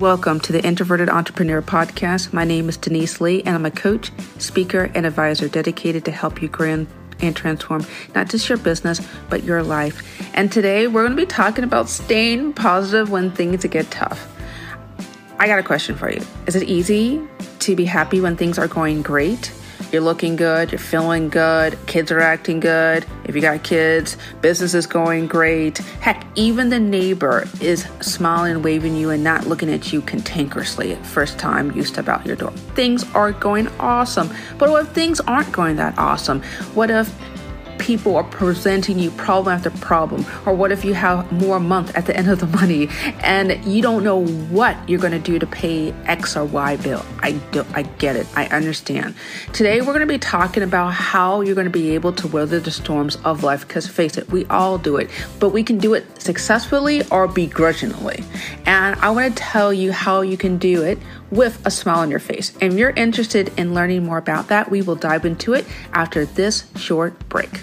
Welcome to the Introverted Entrepreneur Podcast. My name is Denise Lee, and I'm a coach, speaker, and advisor dedicated to help you grow and transform not just your business, but your life. And today we're going to be talking about staying positive when things get tough. I got a question for you Is it easy to be happy when things are going great? You're looking good, you're feeling good, kids are acting good. If you got kids, business is going great. Heck, even the neighbor is smiling, waving you, and not looking at you cantankerously first time you step out your door. Things are going awesome. But what if things aren't going that awesome? What if people are presenting you problem after problem? Or what if you have more month at the end of the money and you don't know what you're going to do to pay X or Y bill? I do, I get it. I understand. Today we're going to be talking about how you're going to be able to weather the storms of life because face it, we all do it, but we can do it successfully or begrudgingly. And I want to tell you how you can do it with a smile on your face. And if you're interested in learning more about that, we will dive into it after this short break.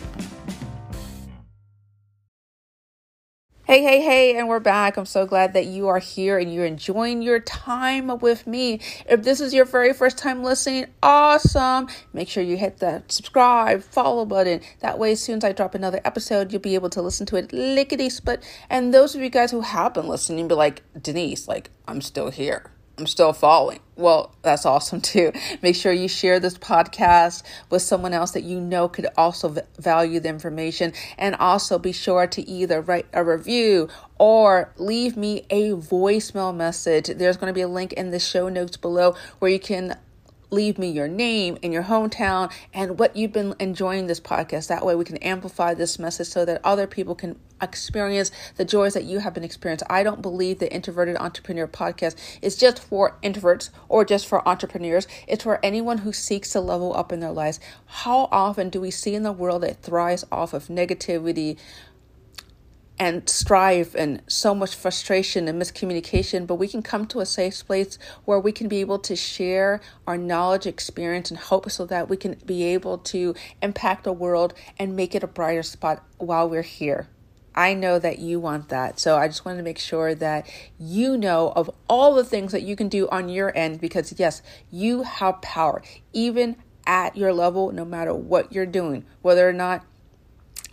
Hey, hey, hey, and we're back. I'm so glad that you are here and you're enjoying your time with me. If this is your very first time listening, awesome. Make sure you hit the subscribe, follow button. That way, as soon as I drop another episode, you'll be able to listen to it lickety split. And those of you guys who have been listening, be like, Denise, like, I'm still here. I'm still falling. Well, that's awesome too. Make sure you share this podcast with someone else that you know could also v- value the information. And also be sure to either write a review or leave me a voicemail message. There's going to be a link in the show notes below where you can leave me your name and your hometown and what you've been enjoying this podcast. That way we can amplify this message so that other people can experience the joys that you have been experiencing. I don't believe the Introverted Entrepreneur podcast is just for introverts or just for entrepreneurs. It's for anyone who seeks to level up in their lives. How often do we see in the world that thrives off of negativity, and strife and so much frustration and miscommunication, but we can come to a safe place where we can be able to share our knowledge, experience, and hope so that we can be able to impact the world and make it a brighter spot while we're here. I know that you want that. So I just wanted to make sure that you know of all the things that you can do on your end because, yes, you have power, even at your level, no matter what you're doing, whether or not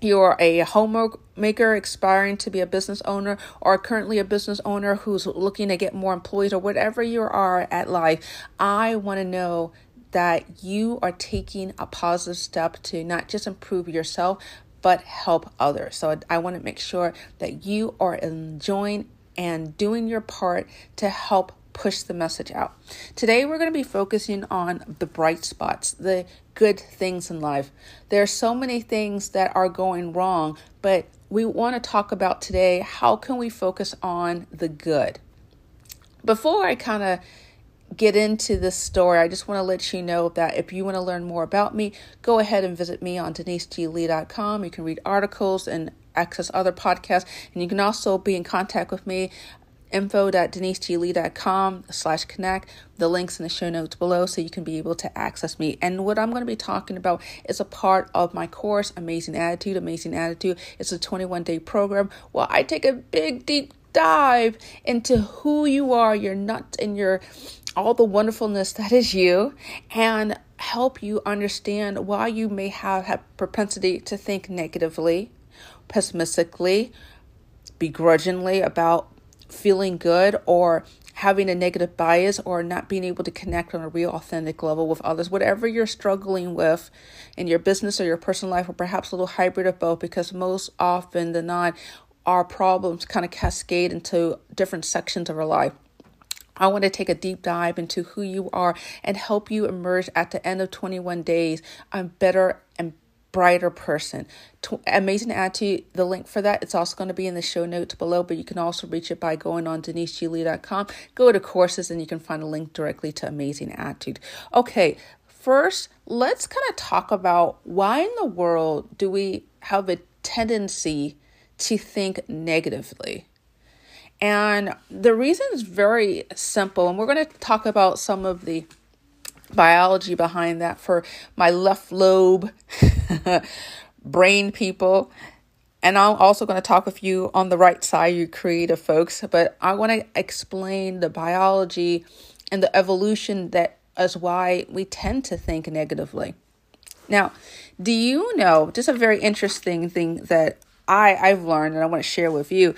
you're a homemaker aspiring to be a business owner or currently a business owner who's looking to get more employees or whatever you are at life, I want to know that you are taking a positive step to not just improve yourself, but help others. So I want to make sure that you are enjoying and doing your part to help push the message out. Today, we're going to be focusing on the bright spots, the good things in life. There are so many things that are going wrong, but we want to talk about today how can we focus on the good. Before I kind of get into this story, I just want to let you know that if you want to learn more about me, go ahead and visit me on deniseglee.com. You can read articles and access other podcasts, and you can also be in contact with me info.deniseglee.com slash connect. The links in the show notes below so you can be able to access me. And what I'm going to be talking about is a part of my course, Amazing Attitude. Amazing Attitude It's a 21 day program where I take a big, deep dive into who you are, your nuts, and your all the wonderfulness that is you, and help you understand why you may have, have propensity to think negatively, pessimistically, begrudgingly about feeling good or having a negative bias or not being able to connect on a real authentic level with others. Whatever you're struggling with in your business or your personal life or perhaps a little hybrid of both because most often than not our problems kind of cascade into different sections of our life. I want to take a deep dive into who you are and help you emerge at the end of 21 days a better and brighter person. Amazing Attitude, the link for that, it's also going to be in the show notes below, but you can also reach it by going on deniseglee.com. Go to courses and you can find a link directly to Amazing Attitude. Okay, first, let's kind of talk about why in the world do we have a tendency to think negatively? And the reason is very simple, and we're going to talk about some of the biology behind that for my left lobe brain people. And I'm also going to talk with you on the right side, you creative folks, but I want to explain the biology and the evolution that is why we tend to think negatively. Now, do you know just a very interesting thing that I, I've learned and I want to share with you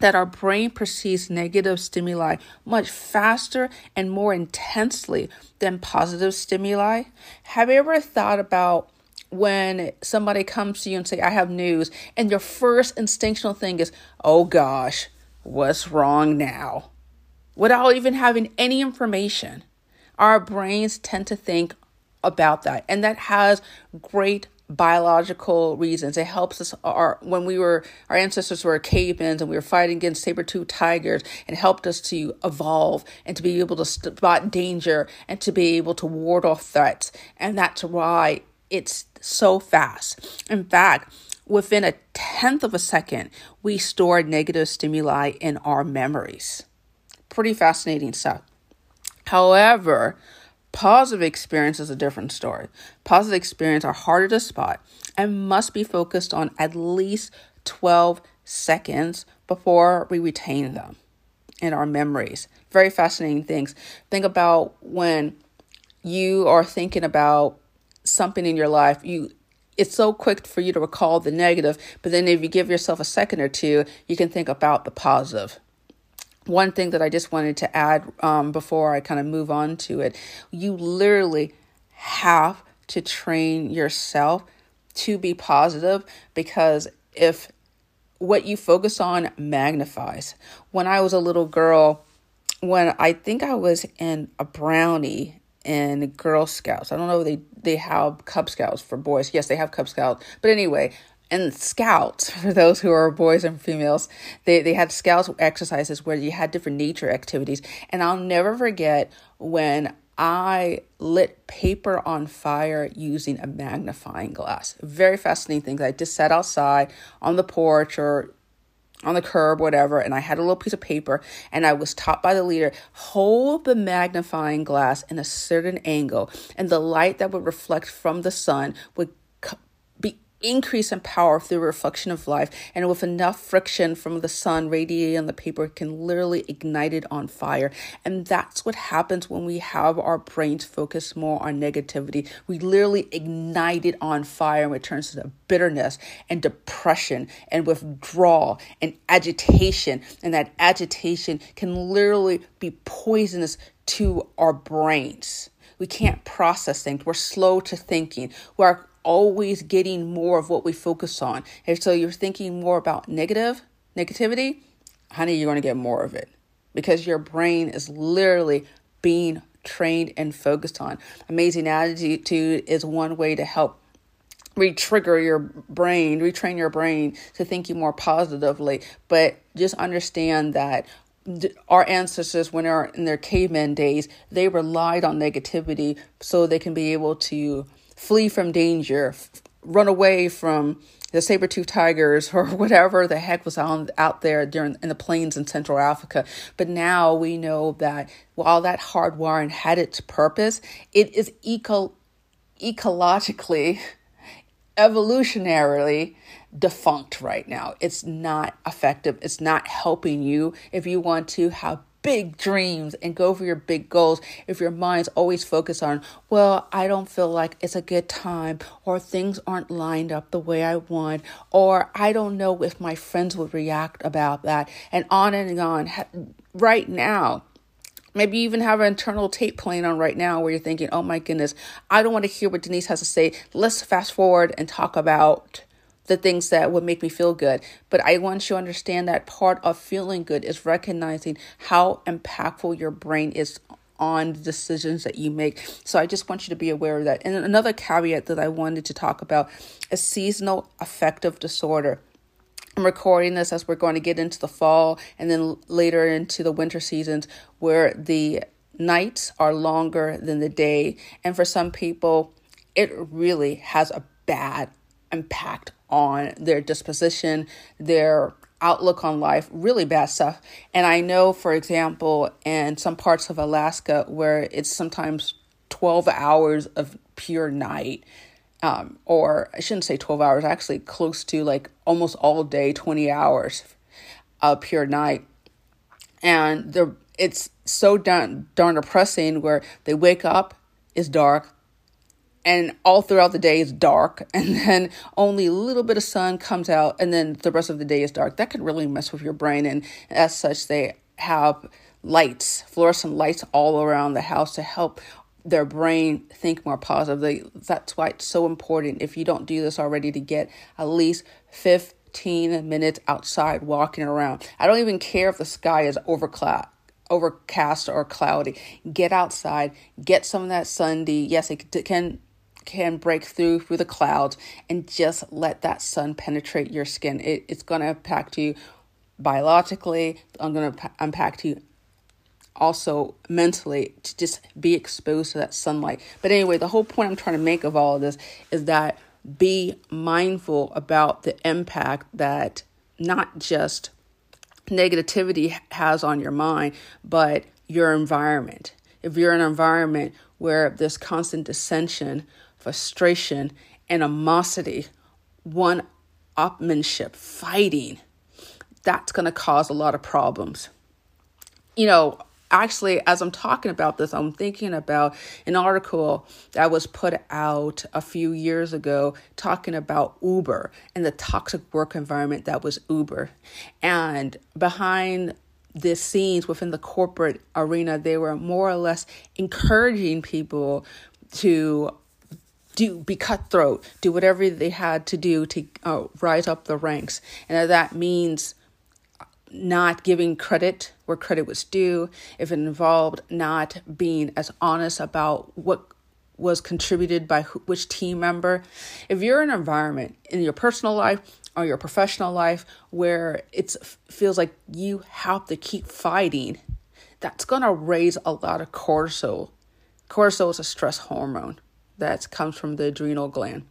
that our brain perceives negative stimuli much faster and more intensely than positive stimuli. Have you ever thought about when somebody comes to you and say, I have news, and your first instinctual thing is, oh gosh, what's wrong now? Without even having any information, our brains tend to think about that. And that has great biological reasons. It helps us our when we were our ancestors were cavemen and we were fighting against saber-toothed tigers and helped us to evolve and to be able to spot danger and to be able to ward off threats. And that's why it's so fast. In fact, within a tenth of a second, we store negative stimuli in our memories. Pretty fascinating stuff. However, Positive experience is a different story. Positive experience are harder to spot and must be focused on at least 12 seconds before we retain them in our memories. Very fascinating things. Think about when you are thinking about something in your life, you it's so quick for you to recall the negative, but then if you give yourself a second or two, you can think about the positive one thing that I just wanted to add um, before I kind of move on to it you literally have to train yourself to be positive because if what you focus on magnifies. When I was a little girl, when I think I was in a brownie in Girl Scouts. I don't know they they have Cub Scouts for boys. Yes, they have Cub Scouts. But anyway, and scouts for those who are boys and females they, they had scouts exercises where you had different nature activities. And i'll never forget when i lit paper on fire using a magnifying glass. Very fascinating thing i just sat outside on the porch or on the curb, whatever, and I had a little piece of paper, and I was taught by the leader. Hold the magnifying glass in a certain angle, and the light that would reflect from the sun would increase in power through reflection of life, and with enough friction from the sun radiating on the paper, can literally ignite it on fire. And that's what happens when we have our brains focus more on negativity. We literally ignite it on fire, and it turns into bitterness and depression and withdrawal and agitation. And that agitation can literally be poisonous to our brains. We can't process things. We're slow to thinking. We're always getting more of what we focus on. If so you're thinking more about negative, negativity, honey, you're going to get more of it because your brain is literally being trained and focused on. Amazing attitude is one way to help re-trigger your brain, retrain your brain to thinking more positively. But just understand that our ancestors, when they're in their caveman days, they relied on negativity so they can be able to flee from danger, run away from the saber-toothed tigers or whatever the heck was on out there during in the plains in Central Africa. But now we know that while that hardwiring had its purpose, it is eco ecologically, evolutionarily defunct right now. It's not effective. It's not helping you if you want to have big dreams and go for your big goals if your mind's always focused on, well, I don't feel like it's a good time, or things aren't lined up the way I want, or I don't know if my friends would react about that, and on and on. Right now, Maybe you even have an internal tape playing on right now where you're thinking, oh my goodness, I don't want to hear what Denise has to say. Let's fast forward and talk about the things that would make me feel good. But I want you to understand that part of feeling good is recognizing how impactful your brain is on the decisions that you make. So I just want you to be aware of that. And another caveat that I wanted to talk about is seasonal affective disorder. I'm recording this as we're going to get into the fall and then later into the winter seasons where the nights are longer than the day. And for some people, it really has a bad impact on their disposition, their outlook on life, really bad stuff. And I know, for example, in some parts of Alaska where it's sometimes 12 hours of pure night, um, or I shouldn't say 12 hours, actually close to like almost all day, 20 hours of pure night. And the it's so darn, darn depressing where they wake up, it's dark, and all throughout the day is dark, and then only a little bit of sun comes out, and then the rest of the day is dark. That can really mess with your brain, and as such, they have lights, fluorescent lights all around the house to help their brain think more positively. That's why it's so important if you don't do this already to get at least 15 minutes outside walking around. I don't even care if the sky is overcast overcast or cloudy. Get outside, get some of that sun D. Yes, it can can break through through the clouds and just let that sun penetrate your skin. It, it's going to impact you biologically. I'm going to impact you also mentally to just be exposed to that sunlight. But anyway, the whole point I'm trying to make of all of this is that be mindful about the impact that not just negativity has on your mind, but your environment. If you're in an environment where there's constant dissension, frustration, animosity, one upmanship, fighting, that's going to cause a lot of problems. You know, actually, as I'm talking about this, I'm thinking about an article that was put out a few years ago talking about Uber and the toxic work environment that was Uber. And behind the scenes within the corporate arena, they were more or less encouraging people to do be cutthroat, do whatever they had to do to uh, rise up the ranks, and that means not giving credit where credit was due, if it involved not being as honest about what was contributed by which team member. If you're in an environment in your personal life or your professional life where it feels like you have to keep fighting, that's going to raise a lot of cortisol. Cortisol is a stress hormone that comes from the adrenal gland.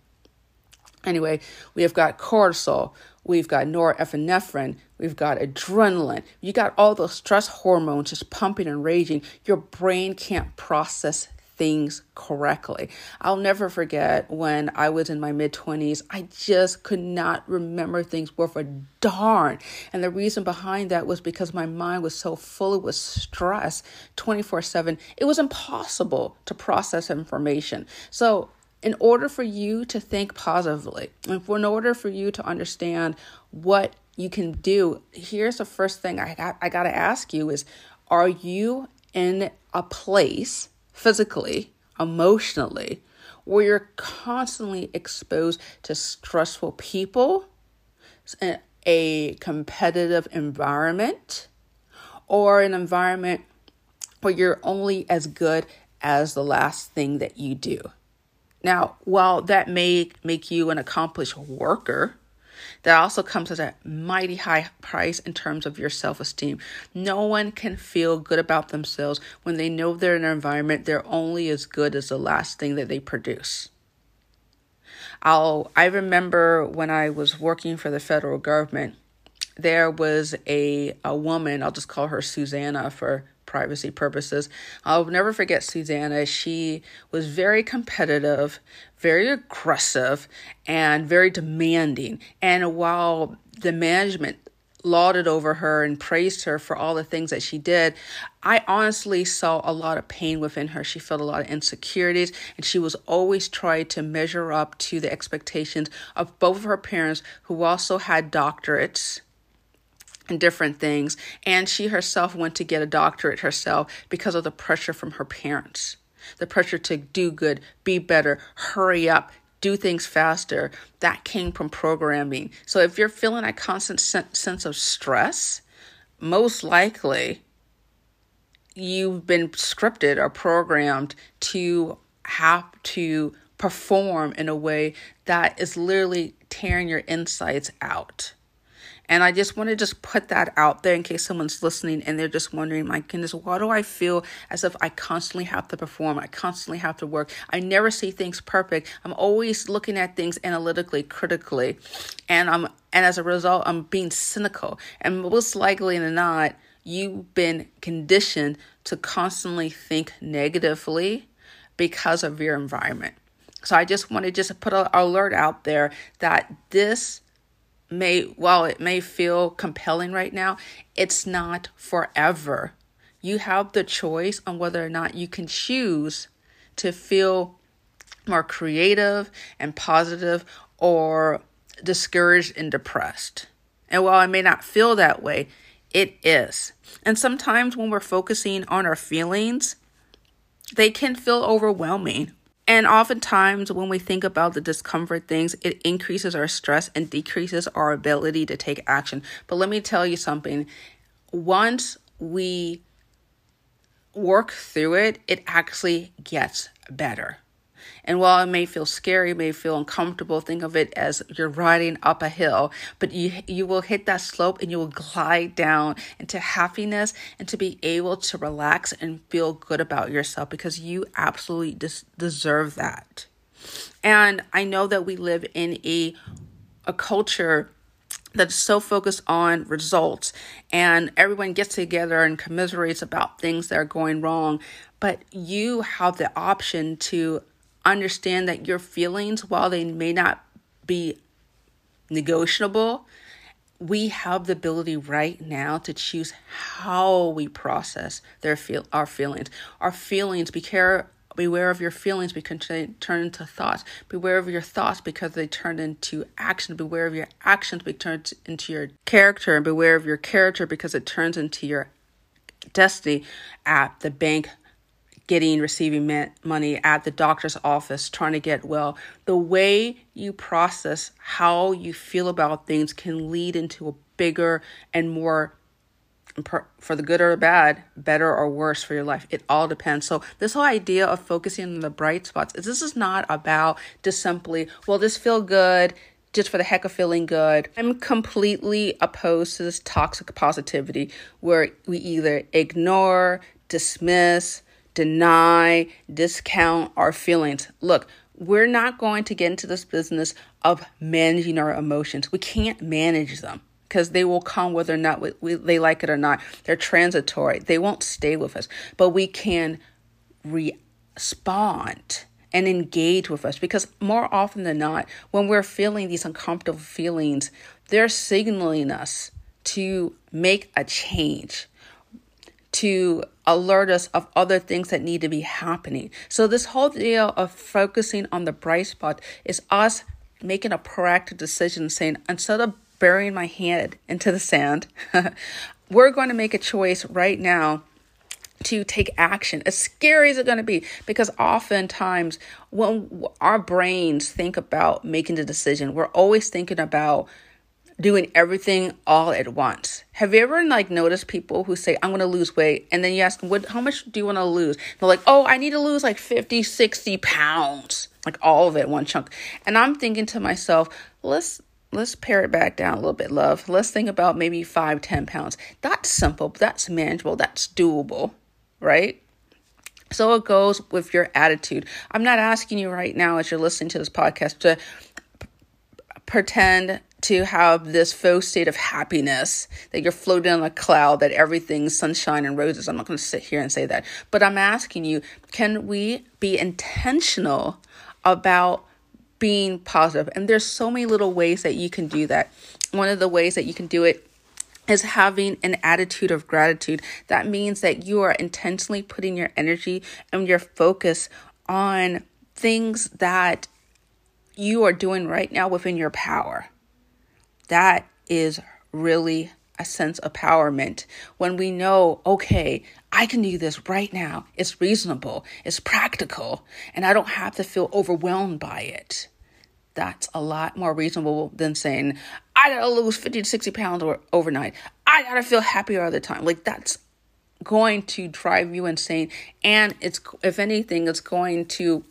Anyway, we have got cortisol, we've got norepinephrine, we've got adrenaline. You got all those stress hormones just pumping and raging. Your brain can't process things correctly. I'll never forget when I was in my mid 20s, I just could not remember things worth a darn. And the reason behind that was because my mind was so full with stress 24 7. It was impossible to process information. So in order for you to think positively, and for in order for you to understand what you can do, here's the first thing I got I got to ask you is are you in a place physically, emotionally where you're constantly exposed to stressful people, eh, a competitive environment, or an environment where you're only as good as the last thing that you do? Now, while that may make you an accomplished worker, that also comes at a mighty high price in terms of your self esteem. No one can feel good about themselves when they know they're in an environment they're only as good as the last thing that they produce. I'll, I remember when I was working for the federal government, there was a, a woman, I'll just call her Susanna for privacy purposes. I'll never forget Susanna. She was very competitive, very aggressive, and very demanding. And while the management lauded over her and praised her for all the things that she did, I honestly saw a lot of pain within her. She felt a lot of insecurities, and she was always trying to measure up to the expectations of both of her parents, who also had doctorates and different things. And she herself went to get a doctorate herself because of the pressure from her parents the pressure to do good, be better, hurry up, do things faster. That came from programming. So if you're feeling a constant sense of stress, most likely you've been scripted or programmed to have to perform in a way that is literally tearing your insides out. And I just want to just put that out there in case someone's listening and they're just wondering, my goodness, why do I feel as if I constantly have to perform? I constantly have to work. I never see things perfect. I'm always looking at things analytically, critically. And I'm and as a result, I'm being cynical. And most likely than not, you've been conditioned to constantly think negatively because of your environment. So I just want to just put an alert out there that this may, while it may feel compelling right now, it's not forever. You have the choice on whether or not you can choose to feel more creative and positive or discouraged and depressed. And while I may not feel that way, it is. And sometimes when we're focusing on our feelings, they can feel overwhelming. And oftentimes, when we think about the discomfort things, it increases our stress and decreases our ability to take action. But let me tell you something once we work through it, it actually gets better. And while it may feel scary, may feel uncomfortable, think of it as you're riding up a hill, but you you will hit that slope and you will glide down into happiness and to be able to relax and feel good about yourself because you absolutely des- deserve that. And I know that we live in a a culture that's so focused on results and everyone gets together and commiserates about things that are going wrong but you have the option to understand that your feelings, while they may not be negotiable, we have the ability right now to choose how we process their feel our feelings. Our feelings, be care beware of your feelings because they turn into thoughts. Beware of your thoughts because they turn into action. Beware of your actions because turn into your character. And beware of your character because it turns into your destiny at the bank getting receiving money at the doctor's office trying to get well. The way you process how you feel about things can lead into a bigger and more for the good or bad better or worse for your life. It all depends. So this whole idea of focusing on the bright spots is this is not about just simply well this feel good just for the heck of feeling good. I'm completely opposed to this toxic positivity where we either ignore, dismiss, deny, discount our feelings. Look, we're not going to get into this business of managing our emotions. We can't manage them because they will come whether or not we, we, they like it or not. They're transitory, they won't stay with us, but we can respond and engage with us because more often than not, when we're feeling these uncomfortable feelings, they're signaling us to make a change to alert us of other things that need to be happening. So, this whole deal of focusing on the bright spot is us making a proactive decision saying, instead of burying my head into the sand, we're going to make a choice right now to take action, as scary as it's going to be, because oftentimes when our brains think about making the decision, we're always thinking about doing everything all at once. Have you ever like noticed people who say, I'm going to lose weight? And then you ask them, what, how much do you want to lose? They're like, oh, I need to lose like 50, 60 pounds, like all of it, one chunk. And I'm thinking to myself, let's, let's pare it back down a little bit, love. Let's think about maybe five, 10 pounds. That's simple. That's manageable. That's doable, right? So it goes with your attitude. I'm not asking you right now as you're listening to this podcast to pretend to have this faux state of happiness that you're floating on a cloud, that everything's sunshine and roses. I'm not going to sit here and say that, but I'm asking you can we be intentional about being positive? And there's so many little ways that you can do that. One of the ways that you can do it is having an attitude of gratitude. That means that you are intentionally putting your energy and your focus on things that you are doing right now within your power that is really a sense of empowerment when we know, okay, I can do this right now. It's reasonable, it's practical, and I don't have to feel overwhelmed by it. That's a lot more reasonable than saying, I gotta lose 50 to 60 pounds overnight. I gotta feel happy all the time. Like, that's going to drive you insane. And it's, if anything, it's going to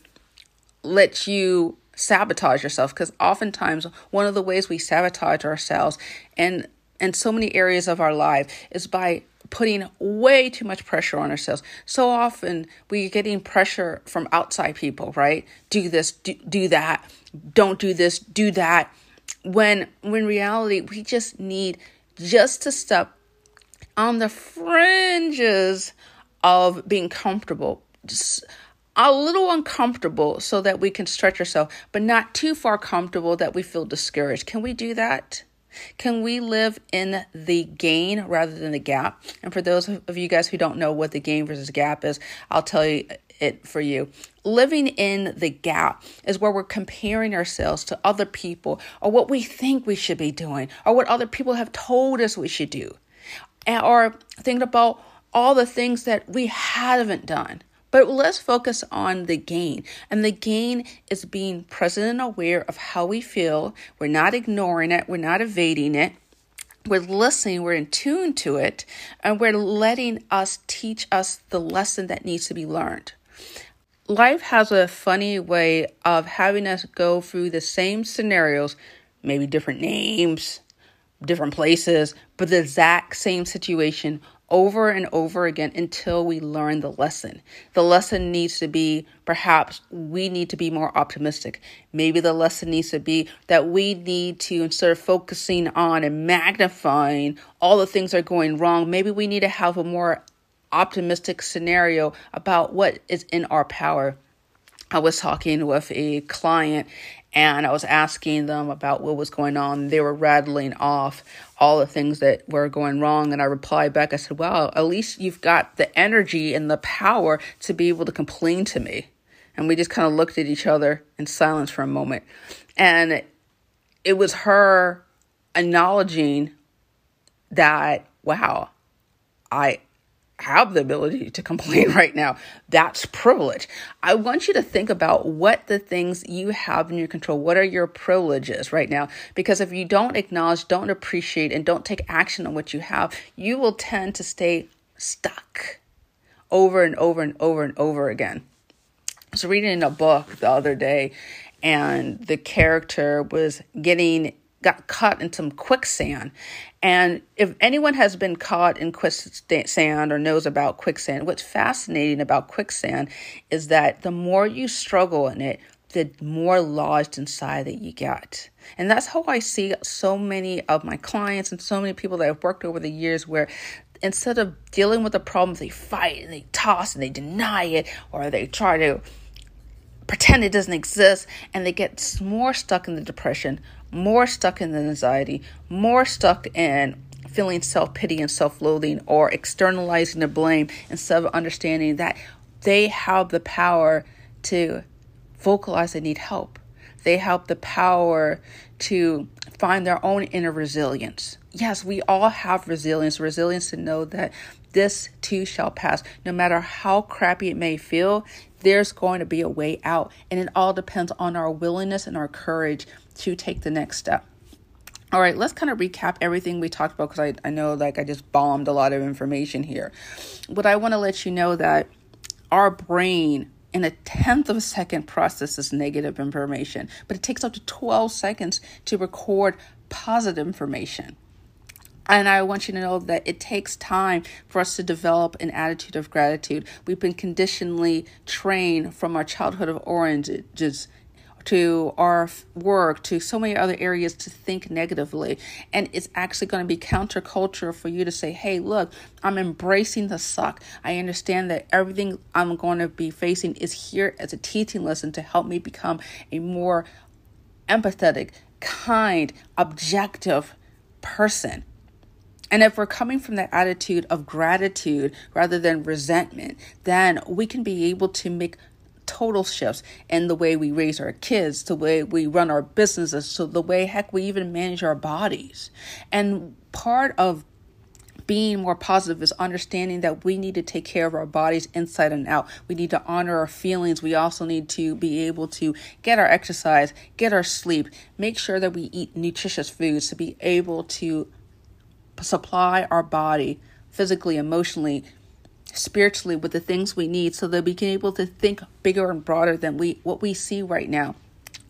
let you sabotage yourself because oftentimes one of the ways we sabotage ourselves and in so many areas of our life is by putting way too much pressure on ourselves. So often we're getting pressure from outside people, right? Do this, do, do that, don't do this, do that. When when reality we just need just to step on the fringes of being comfortable. Just a little uncomfortable so that we can stretch ourselves, but not too far comfortable that we feel discouraged. Can we do that? Can we live in the gain rather than the gap? And for those of you guys who don't know what the gain versus gap is, I'll tell you it for you. Living in the gap is where we're comparing ourselves to other people or what we think we should be doing or what other people have told us we should do. Or thinking about all the things that we haven't done. But let's focus on the gain. And the gain is being present and aware of how we feel. We're not ignoring it, we're not evading it. We're listening, we're in tune to it, and we're letting us teach us the lesson that needs to be learned. Life has a funny way of having us go through the same scenarios, maybe different names, different places, but the exact same situation over and over again until we learn the lesson. The lesson needs to be perhaps we need to be more optimistic. Maybe the lesson needs to be that we need to, instead of focusing on and magnifying all the things that are going wrong, maybe we need to have a more optimistic scenario about what is in our power. I was talking with a client and I was asking them about what was going on. They were rattling off all the things that were going wrong. And I replied back, I said, Well, at least you've got the energy and the power to be able to complain to me. And we just kind of looked at each other in silence for a moment. And it was her acknowledging that, wow, I have the ability to complain right now. That's privilege. I want you to think about what the things you have in your control. What are your privileges right now? Because if you don't acknowledge, don't appreciate, and don't take action on what you have, you will tend to stay stuck over and over and over and over again. I was reading in a book the other day, and the character was getting got caught in some quicksand. And if anyone has been caught in quicksand or knows about quicksand, what's fascinating about quicksand is that the more you struggle in it, the more lodged inside that you get. And that's how I see so many of my clients and so many people that I've worked over the years where instead of dealing with the problem, they fight and they toss and they deny it or they try to pretend it doesn't exist and they get more stuck in the depression more stuck in the anxiety, more stuck in feeling self pity and self loathing, or externalizing the blame instead of understanding that they have the power to vocalize they need help. They have the power to find their own inner resilience. Yes, we all have resilience, resilience to know that this too shall pass. No matter how crappy it may feel, there's going to be a way out. And it all depends on our willingness and our courage to take the next step. All right, let's kind of recap everything we talked about because I, I know like I just bombed a lot of information here. But I want to let you know that our brain in a tenth of a second processes negative information, but it takes up to 12 seconds to record positive information. And I want you to know that it takes time for us to develop an attitude of gratitude. We've been conditionally trained from our childhood of oranges to our work, to so many other areas to think negatively. And it's actually going to be counterculture for you to say, hey, look, I'm embracing the suck. I understand that everything I'm going to be facing is here as a teaching lesson to help me become a more empathetic, kind, objective person. And if we're coming from that attitude of gratitude rather than resentment, then we can be able to make total shifts in the way we raise our kids, the way we run our businesses, to the way, heck, we even manage our bodies. And part of being more positive is understanding that we need to take care of our bodies inside and out. We need to honor our feelings. We also need to be able to get our exercise, get our sleep, make sure that we eat nutritious foods to be able to supply our body physically, emotionally, spiritually with the things we need so that we can able to think bigger and broader than we what we see right now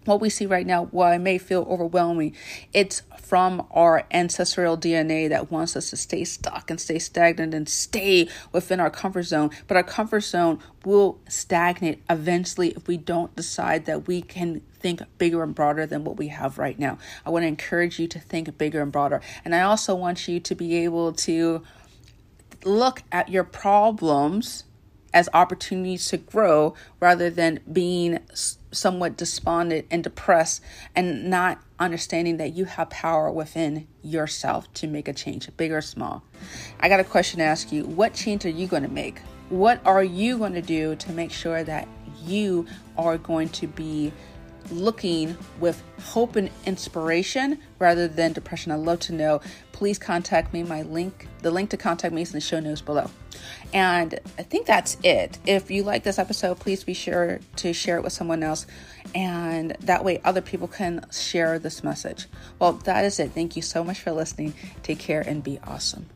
what we see right now, while it may feel overwhelming, it's from our ancestral DNA that wants us to stay stuck and stay stagnant and stay within our comfort zone. But our comfort zone will stagnate eventually if we don't decide that we can think bigger and broader than what we have right now. I want to encourage you to think bigger and broader. And I also want you to be able to look at your problems as opportunities to grow rather than being somewhat despondent and depressed and not understanding that you have power within yourself to make a change, big or small. I got a question to ask you. What change are you going to make? What are you going to do to make sure that you are going to be looking with hope and inspiration rather than depression? I'd love to know. Please contact me. My link, the link to contact me is in the show notes below. And I think that's it. If you like this episode, please be sure to share it with someone else. And that way, other people can share this message. Well, that is it. Thank you so much for listening. Take care and be awesome.